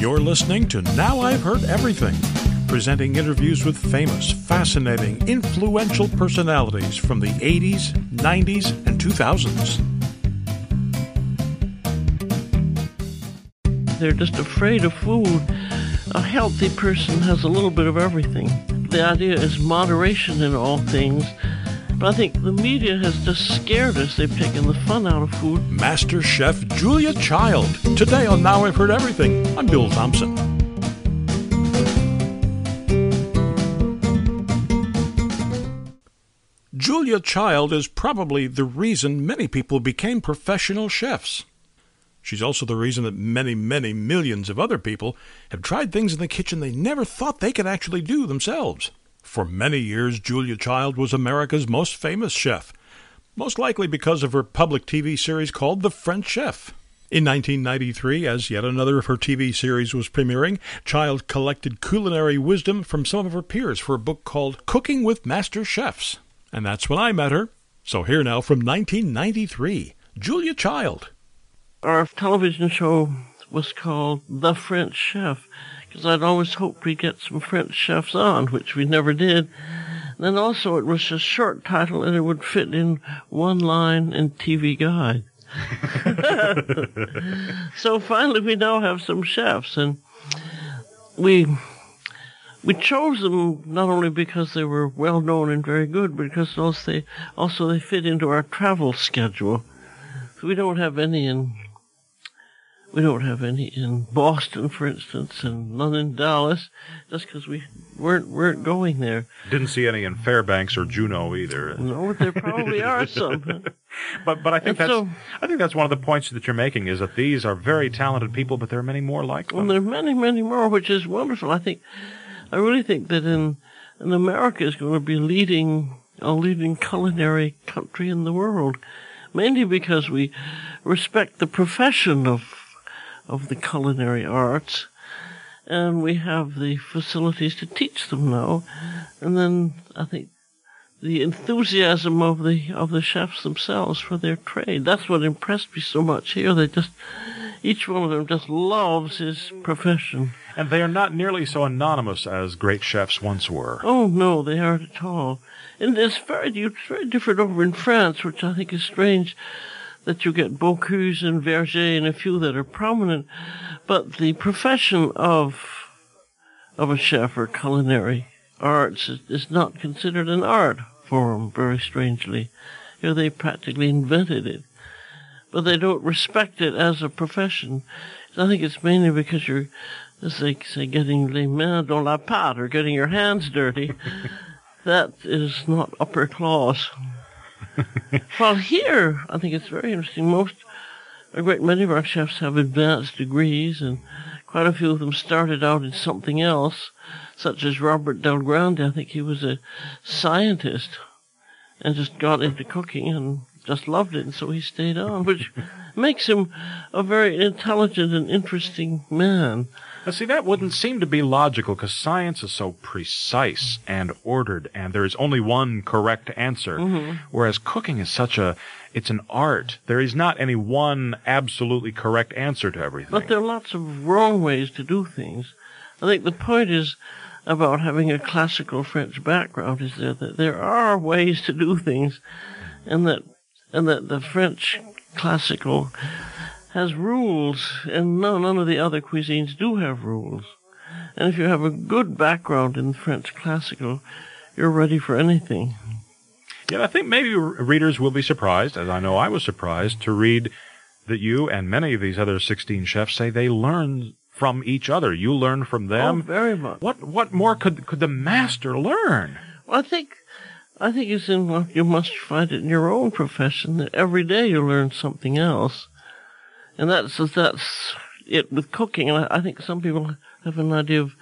You're listening to Now I've Heard Everything, presenting interviews with famous, fascinating, influential personalities from the 80s, 90s, and 2000s. They're just afraid of food. A healthy person has a little bit of everything. The idea is moderation in all things. But I think the media has just scared us. They've taken the fun out of food. Master Chef Julia Child. Today on Now I've Heard Everything, I'm Bill Thompson. Julia Child is probably the reason many people became professional chefs. She's also the reason that many, many millions of other people have tried things in the kitchen they never thought they could actually do themselves. For many years, Julia Child was America's most famous chef, most likely because of her public TV series called The French Chef. In 1993, as yet another of her TV series was premiering, Child collected culinary wisdom from some of her peers for a book called Cooking with Master Chefs. And that's when I met her. So here now from 1993, Julia Child. Our television show was called The French Chef because I'd always hoped we'd get some French chefs on, which we never did. Then also it was a short title and it would fit in one line in TV Guide. so finally we now have some chefs and we we chose them not only because they were well known and very good, but because also they also they fit into our travel schedule. So we don't have any in we don't have any in Boston, for instance, and none in Dallas, just because we weren't weren't going there. Didn't see any in Fairbanks or Juneau either. No, there probably are some. But but I think And that's so- I think that's one of the points that you're making is that these are very talented people, but there are many more like Well, them. there are many, many more, which is wonderful. I think, I really think that in, in America is going to be leading a leading culinary country in the world, mainly because we respect the profession of of the culinary arts, and we have the facilities to teach them now, and then I think the enthusiasm of the of the chefs themselves for their trade. That's what impressed me so much here. They just each one of them just loves his profession. And they are not nearly so anonymous as great chefs once were. Oh no, they aren't at all. And it's very it's very different over in France, which I think is strange that you get Bocuse and Vergé and a few that are prominent, but the profession of of a chef or culinary arts is, is not considered an art form, very strangely. Here they practically invented it. But they don't respect it as a profession. I think it's mainly because you're, as they say, getting les mains dans la pâte, or getting your hands dirty. that is not upper class. While here, I think it's very interesting. Most, a great many of our chefs have advanced degrees, and quite a few of them started out in something else, such as Robert Del Grande. I think he was a scientist and just got into cooking and just loved it, and so he stayed on, which makes him a very intelligent and interesting man. Now, see, that wouldn't seem to be logical because science is so precise and ordered, and there is only one correct answer. Mm-hmm. Whereas cooking is such a, it's an art. There is not any one absolutely correct answer to everything. But there are lots of wrong ways to do things. I think the point is about having a classical French background is that there are ways to do things, and that and that the French classical has rules, and no, none of the other cuisines do have rules. And if you have a good background in French classical, you're ready for anything. Yeah, I think maybe readers will be surprised, as I know I was surprised, to read that you and many of these other 16 chefs say they learn from each other. You learn from them. oh, them. very much. What what more could could the master learn? Well, I think, I think it's in what you must find it in your own profession that every day you learn something else, and that's that's it with cooking. And I, I think some people have an idea of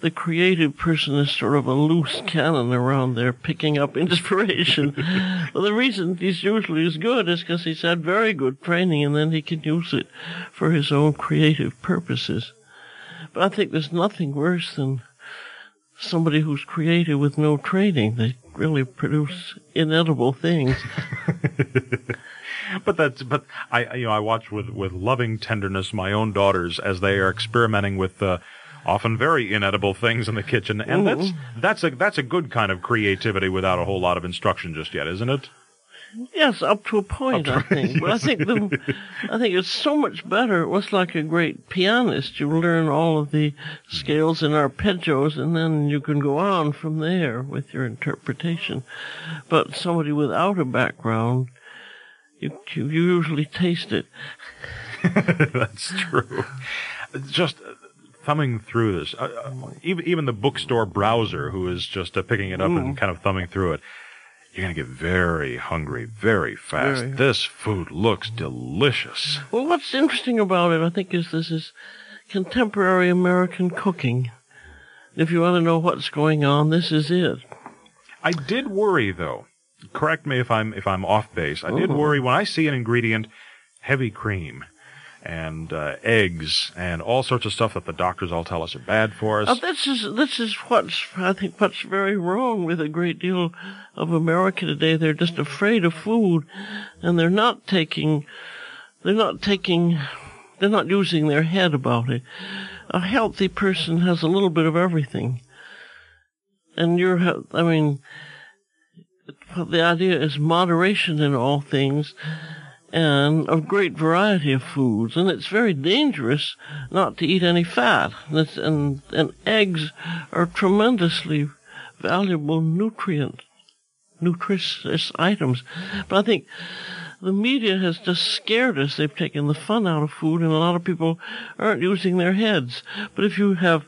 the creative person is sort of a loose cannon around there picking up inspiration. well, the reason he's usually as good is because he's had very good training, and then he can use it for his own creative purposes. But I think there's nothing worse than somebody who's creative with no training. They really produce inedible things. but that's but I you know I watch with with loving tenderness my own daughters as they are experimenting with uh, often very inedible things in the kitchen, and that's that's a that's a good kind of creativity without a whole lot of instruction just yet, isn't it? Yes, up to a point, I think. But I think the, I think it's so much better. It was like a great pianist. You learn all of the scales and arpeggios, and then you can go on from there with your interpretation. But somebody without a background, you, you usually taste it. That's true. Just uh, thumbing through this, uh, uh, even even the bookstore browser, who is just uh, picking it up and kind of thumbing through it, you're gonna get very hungry very fast. Very. This food looks delicious. Well, what's interesting about it, I think, is this is contemporary American cooking. If you want to know what's going on, this is it. I did worry though. Correct me if I'm if I'm off base. I did worry when I see an ingredient, heavy cream, and uh, eggs, and all sorts of stuff that the doctors all tell us are bad for us. Uh, this is this is what's I think what's very wrong with a great deal of America today. They're just afraid of food, and they're not taking they're not taking they're not using their head about it. A healthy person has a little bit of everything, and you're I mean the idea is moderation in all things and a great variety of foods, and it's very dangerous not to eat any fat. And, and, and eggs are tremendously valuable nutrient, nutritious items. But I think the media has just scared us. They've taken the fun out of food, and a lot of people aren't using their heads. But if you have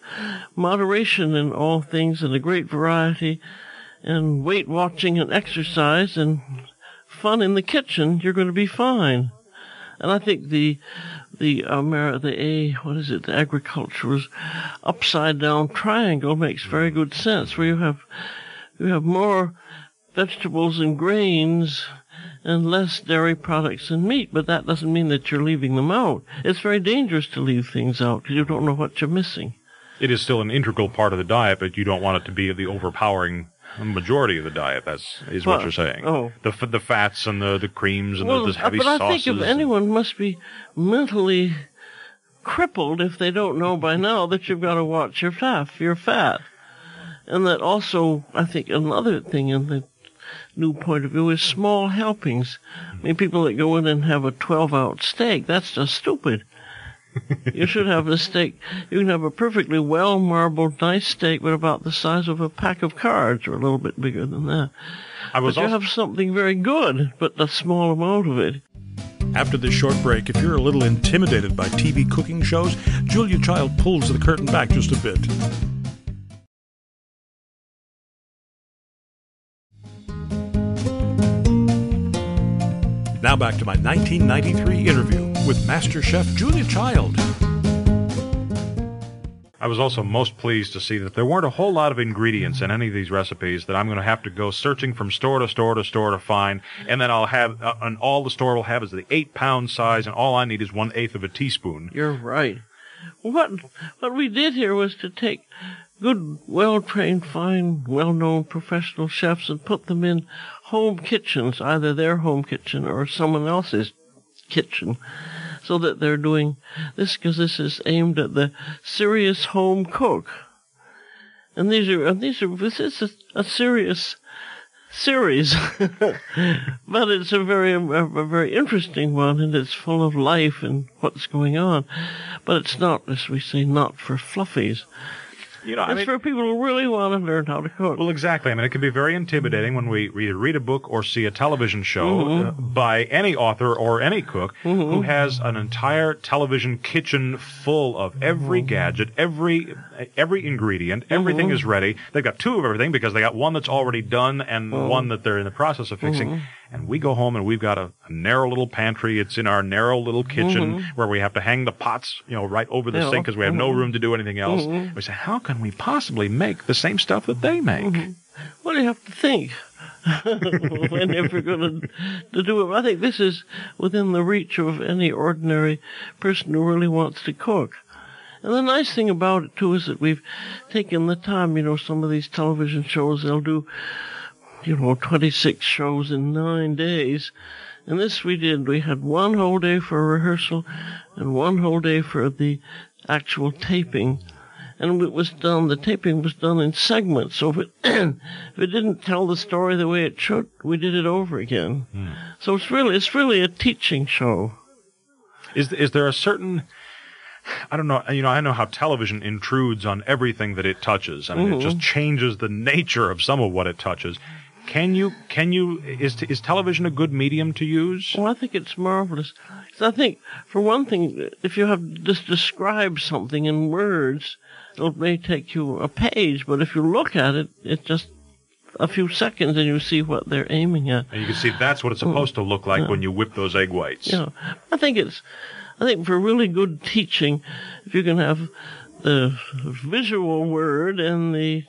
moderation in all things and a great variety, and weight watching and exercise and fun in the kitchen, you're going to be fine. And I think the the Amer- the a what is it the agriculture's upside down triangle makes very good sense where you have you have more vegetables and grains and less dairy products and meat, but that doesn't mean that you're leaving them out. It's very dangerous to leave things out because you don't know what you're missing. It is still an integral part of the diet, but you don't want it to be the overpowering majority of the diet. That's is what Well, you're saying. oh. the f- the fats and the the creams and Well, the, the heavy but I sauces. think if anyone must be mentally crippled if they don't know by now that you've got to watch your fat, your fat. And that also, I think another thing in the new point of view is small helpings. I mean, people that go in and have a 12 ounce steak, that's just stupid. You should have a steak, you can have a perfectly well marbled, nice steak, but about the size of a pack of cards or a little bit bigger than that. I was But you have something very good, but a small amount of it. After this short break, if you're a little intimidated by TV cooking shows, Julia Child pulls the curtain back just a bit. Now back to my 1993 interview with Master Chef Julia Child. I was also most pleased to see that there weren't a whole lot of ingredients in any of these recipes that I'm going to have to go searching from store to store to store to find, and then I'll have, uh, and all the store will have is the eight pound size, and all I need is one eighth of a teaspoon. You're right. What what we did here was to take good, well-trained, fine, well-known professional chefs and put them in home kitchens, either their home kitchen or someone else's kitchen, so that they're doing this because this is aimed at the serious home cook. And these are and these are this is a, a serious series, but it's a very a, a very interesting one, and it's full of life and what's going on. But it's not, as we say, not for fluffies. You know, I it's mean, for people who really want to learn how to cook. well, exactly. I mean, it can be very intimidating when we either read a book or see a television show Mm-hmm. uh, by any author or any cook who has an entire television kitchen full of every Mm-hmm. gadget, every every ingredient, everything is ready. They've got two of everything because they got one that's already done and Mm-hmm. one that they're in the process of fixing. And we go home and we've got a, a narrow little pantry. It's in our narrow little kitchen mm-hmm. where we have to hang the pots, you know, right over the Mm-hmm. Yeah. sink because we have no mm-hmm. room to do anything else. Mm-hmm. We say, how can we possibly make the same stuff that they make? What do you have to think when if you're going to, to do it? I think this is within the reach of any ordinary person who really wants to cook. And the nice thing about it too is that we've taken the time. You know, some of these television shows they'll do you know, 26 shows in nine days. And this we did. We had one whole day for rehearsal and one whole day for the actual taping. And it was done, the taping was done in segments. So if it, if it didn't tell the story the way it should, we did it over again. Hmm. So it's really, it's really a teaching show. Is is there a certain I don't know. You know, I know how television intrudes on everything that it touches. I mean, it mm-hmm. just changes the nature of some of what it touches. Can you? Can you? Is is television a good medium to use? Well, I think it's marvelous. I think, for one thing, if you have just describe something in words, it may take you a page, but if you look at it, it's just a few seconds and you see what they're aiming at. And you can see that's what it's supposed to look like when you whip those egg whites. Yeah, I think it's, I think for really good teaching, if you can have the visual word and the,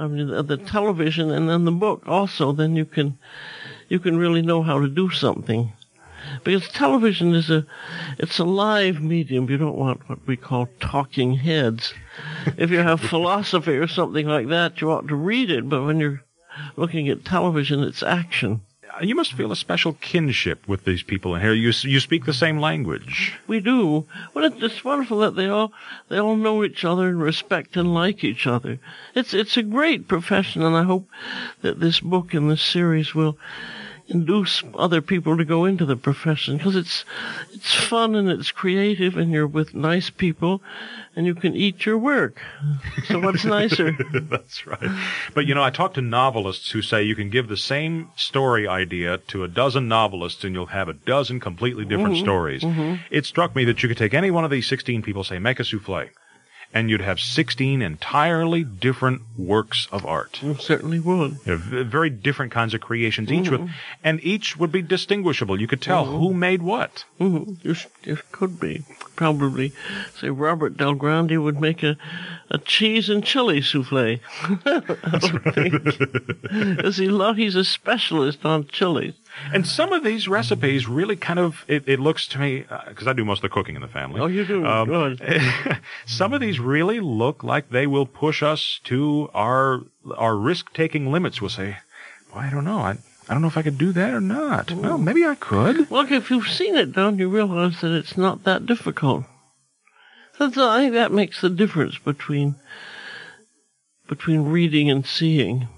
I mean, the, television and then the book also, then you can, you can really know how to do something. Because television is a, it's a live medium. You don't want what we call talking heads. If you have philosophy or something like that, you ought to read it. But when you're looking at television, it's action. Uh, you must feel a special kinship with these people in here. You you speak the same language. We do. Well, it's, it's wonderful that they all they all know each other and respect and like each other. It's it's a great profession, and I hope that this book and this series will induce other people to go into the profession because it's it's fun and it's creative, and you're with nice people, and you can eat your work. So what's nicer? That's right. But you know, I talk to novelists who say you can give the same story idea to a dozen novelists and you'll have a dozen completely different mm-hmm. stories. Mm-hmm. It struck me that you could take any one of these 16 people, say, make a souffle, and you'd have 16 entirely different works of art. You certainly would. Very different kinds of creations, each with, and each would be distinguishable. You could tell who made what. hmm You, sh- could be. Probably. Say Robert Del Grande would make a, a cheese and chili souffle. I don't think. 'Cause he lo- he's a specialist on chilies. And some of these recipes really kind of, it, it looks to me, because I do most of the cooking in the family. Oh, you do? Um, Good. some of these really look like they will push us to our our risk taking limits. We'll say, well, I don't know. I, I don't know if I could do that or not. Well, maybe I could. Look, if you've seen it done, you realize that it's not that difficult. That's, I think that makes the difference between between reading and seeing.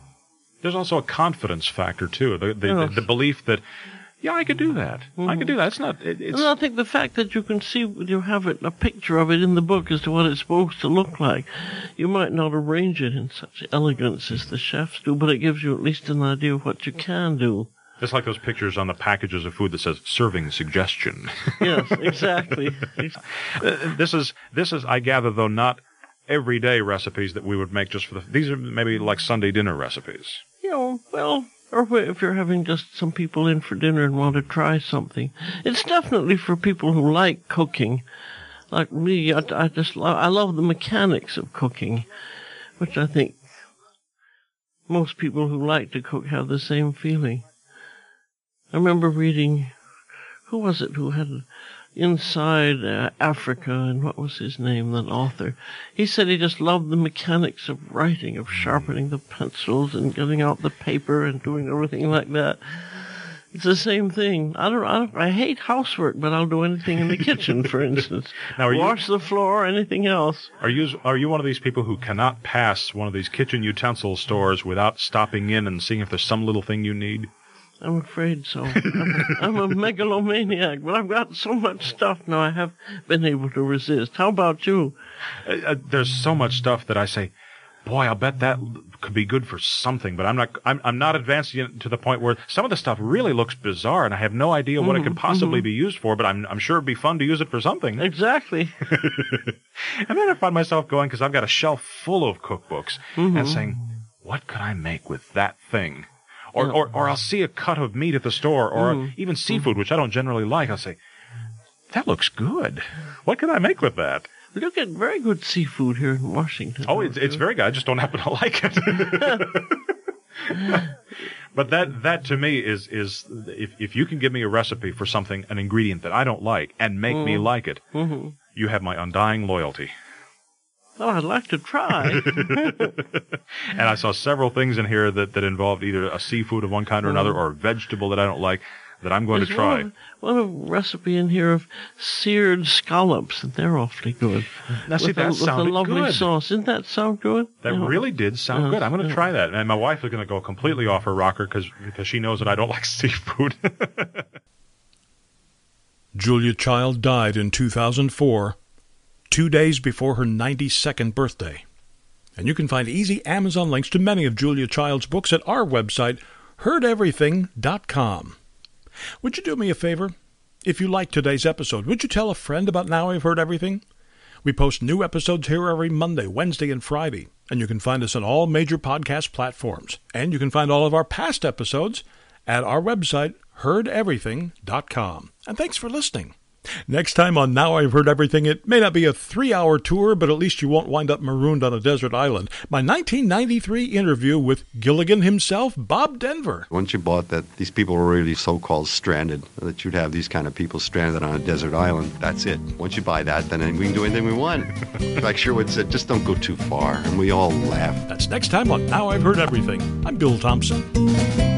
There's also a confidence factor too. The the, the, the belief that, yeah, I could do that. I could do that. It's not. It, it's I think the fact that you can see, you have it, a picture of it in the book as to what it's supposed to look like. You might not arrange it in such elegance as the chefs do, but it gives you at least an idea of what you can do. it's like those pictures on the packages of food that says serving suggestion. Yes, exactly. Uh, this is this is I gather though not everyday recipes that we would make just for the. These are maybe like Sunday dinner recipes. You know, well, or if you're having just some people in for dinner and want to try something. It's definitely for people who like cooking. Like me, I, I just love, I love the mechanics of cooking, which I think most people who like to cook have the same feeling. I remember reading, who was it who had Inside uh, Africa, and what was his name, that author? He said he just loved the mechanics of writing, of sharpening the pencils and getting out the paper and doing everything like that. It's the same thing. I don't, I don't, I hate housework, but I'll do anything in the kitchen, for instance. Now, you- Wash the floor, anything else. Are you are you one of these people who cannot pass one of these kitchen utensil stores without stopping in and seeing if there's some little thing you need? I'm afraid so. I'm, I'm a megalomaniac, but I've got so much stuff now I have been able to resist. How about you? Uh, uh, there's so much stuff that I say, boy, I'll bet that could be good for something. But I'm not. I'm, I'm not advancing it to the point where some of the stuff really looks bizarre, and I have no idea what it could possibly be used for. But I'm I'm sure it'd be fun to use it for something. Exactly. And then I find myself going because I've got a shelf full of cookbooks and saying, what could I make with that thing? Or, or, or I'll see a cut of meat at the store or mm-hmm. even mm-hmm. seafood, which I don't generally like. I'll say, that looks good. What can I make with that? We do get very good seafood here in Washington. Oh, it's, it's very good. I just don't happen to like it. but that, that to me is, is if, if you can give me a recipe for something, an ingredient that I don't like and make me mm-hmm. like it, you have my undying loyalty. Oh, I'd like to try. and I saw several things in here that, that involved either a seafood of one kind or another or a vegetable that I don't like that I'm going There's to try. One, one recipe in here of seared scallops, and they're awfully good. Now, see, with that a, with a sounded lovely good. sauce. Didn't that sound good? That Yeah. really did sound Yeah, good. I'm going to yeah. try that. And my wife is going to go completely off her rocker because because she knows that I don't like seafood. Julia Child died in 2004, two days before her 92nd birthday. And you can find easy Amazon links to many of Julia Child's books at our website, heardeverything.com. Would you do me a favor? If you liked today's episode, would you tell a friend about Now I've Heard Everything? We post new episodes here every Monday, Wednesday, and Friday, and you can find us on all major podcast platforms. And you can find all of our past episodes at our website, heardeverything.com. And thanks for listening. Next time on Now I've Heard Everything, it may not be a three hour tour, but at least you won't wind up marooned on a desert island. My 1993 interview with Gilligan himself, Bob Denver. Once you bought that these people were really so-called stranded, that you'd have these kind of people stranded on a desert island, that's it. Once you buy that, then we can do anything we want. like Sherwood said, just don't go too far. And we all laughed. That's next time on Now I've Heard Everything. I'm Bill Thompson.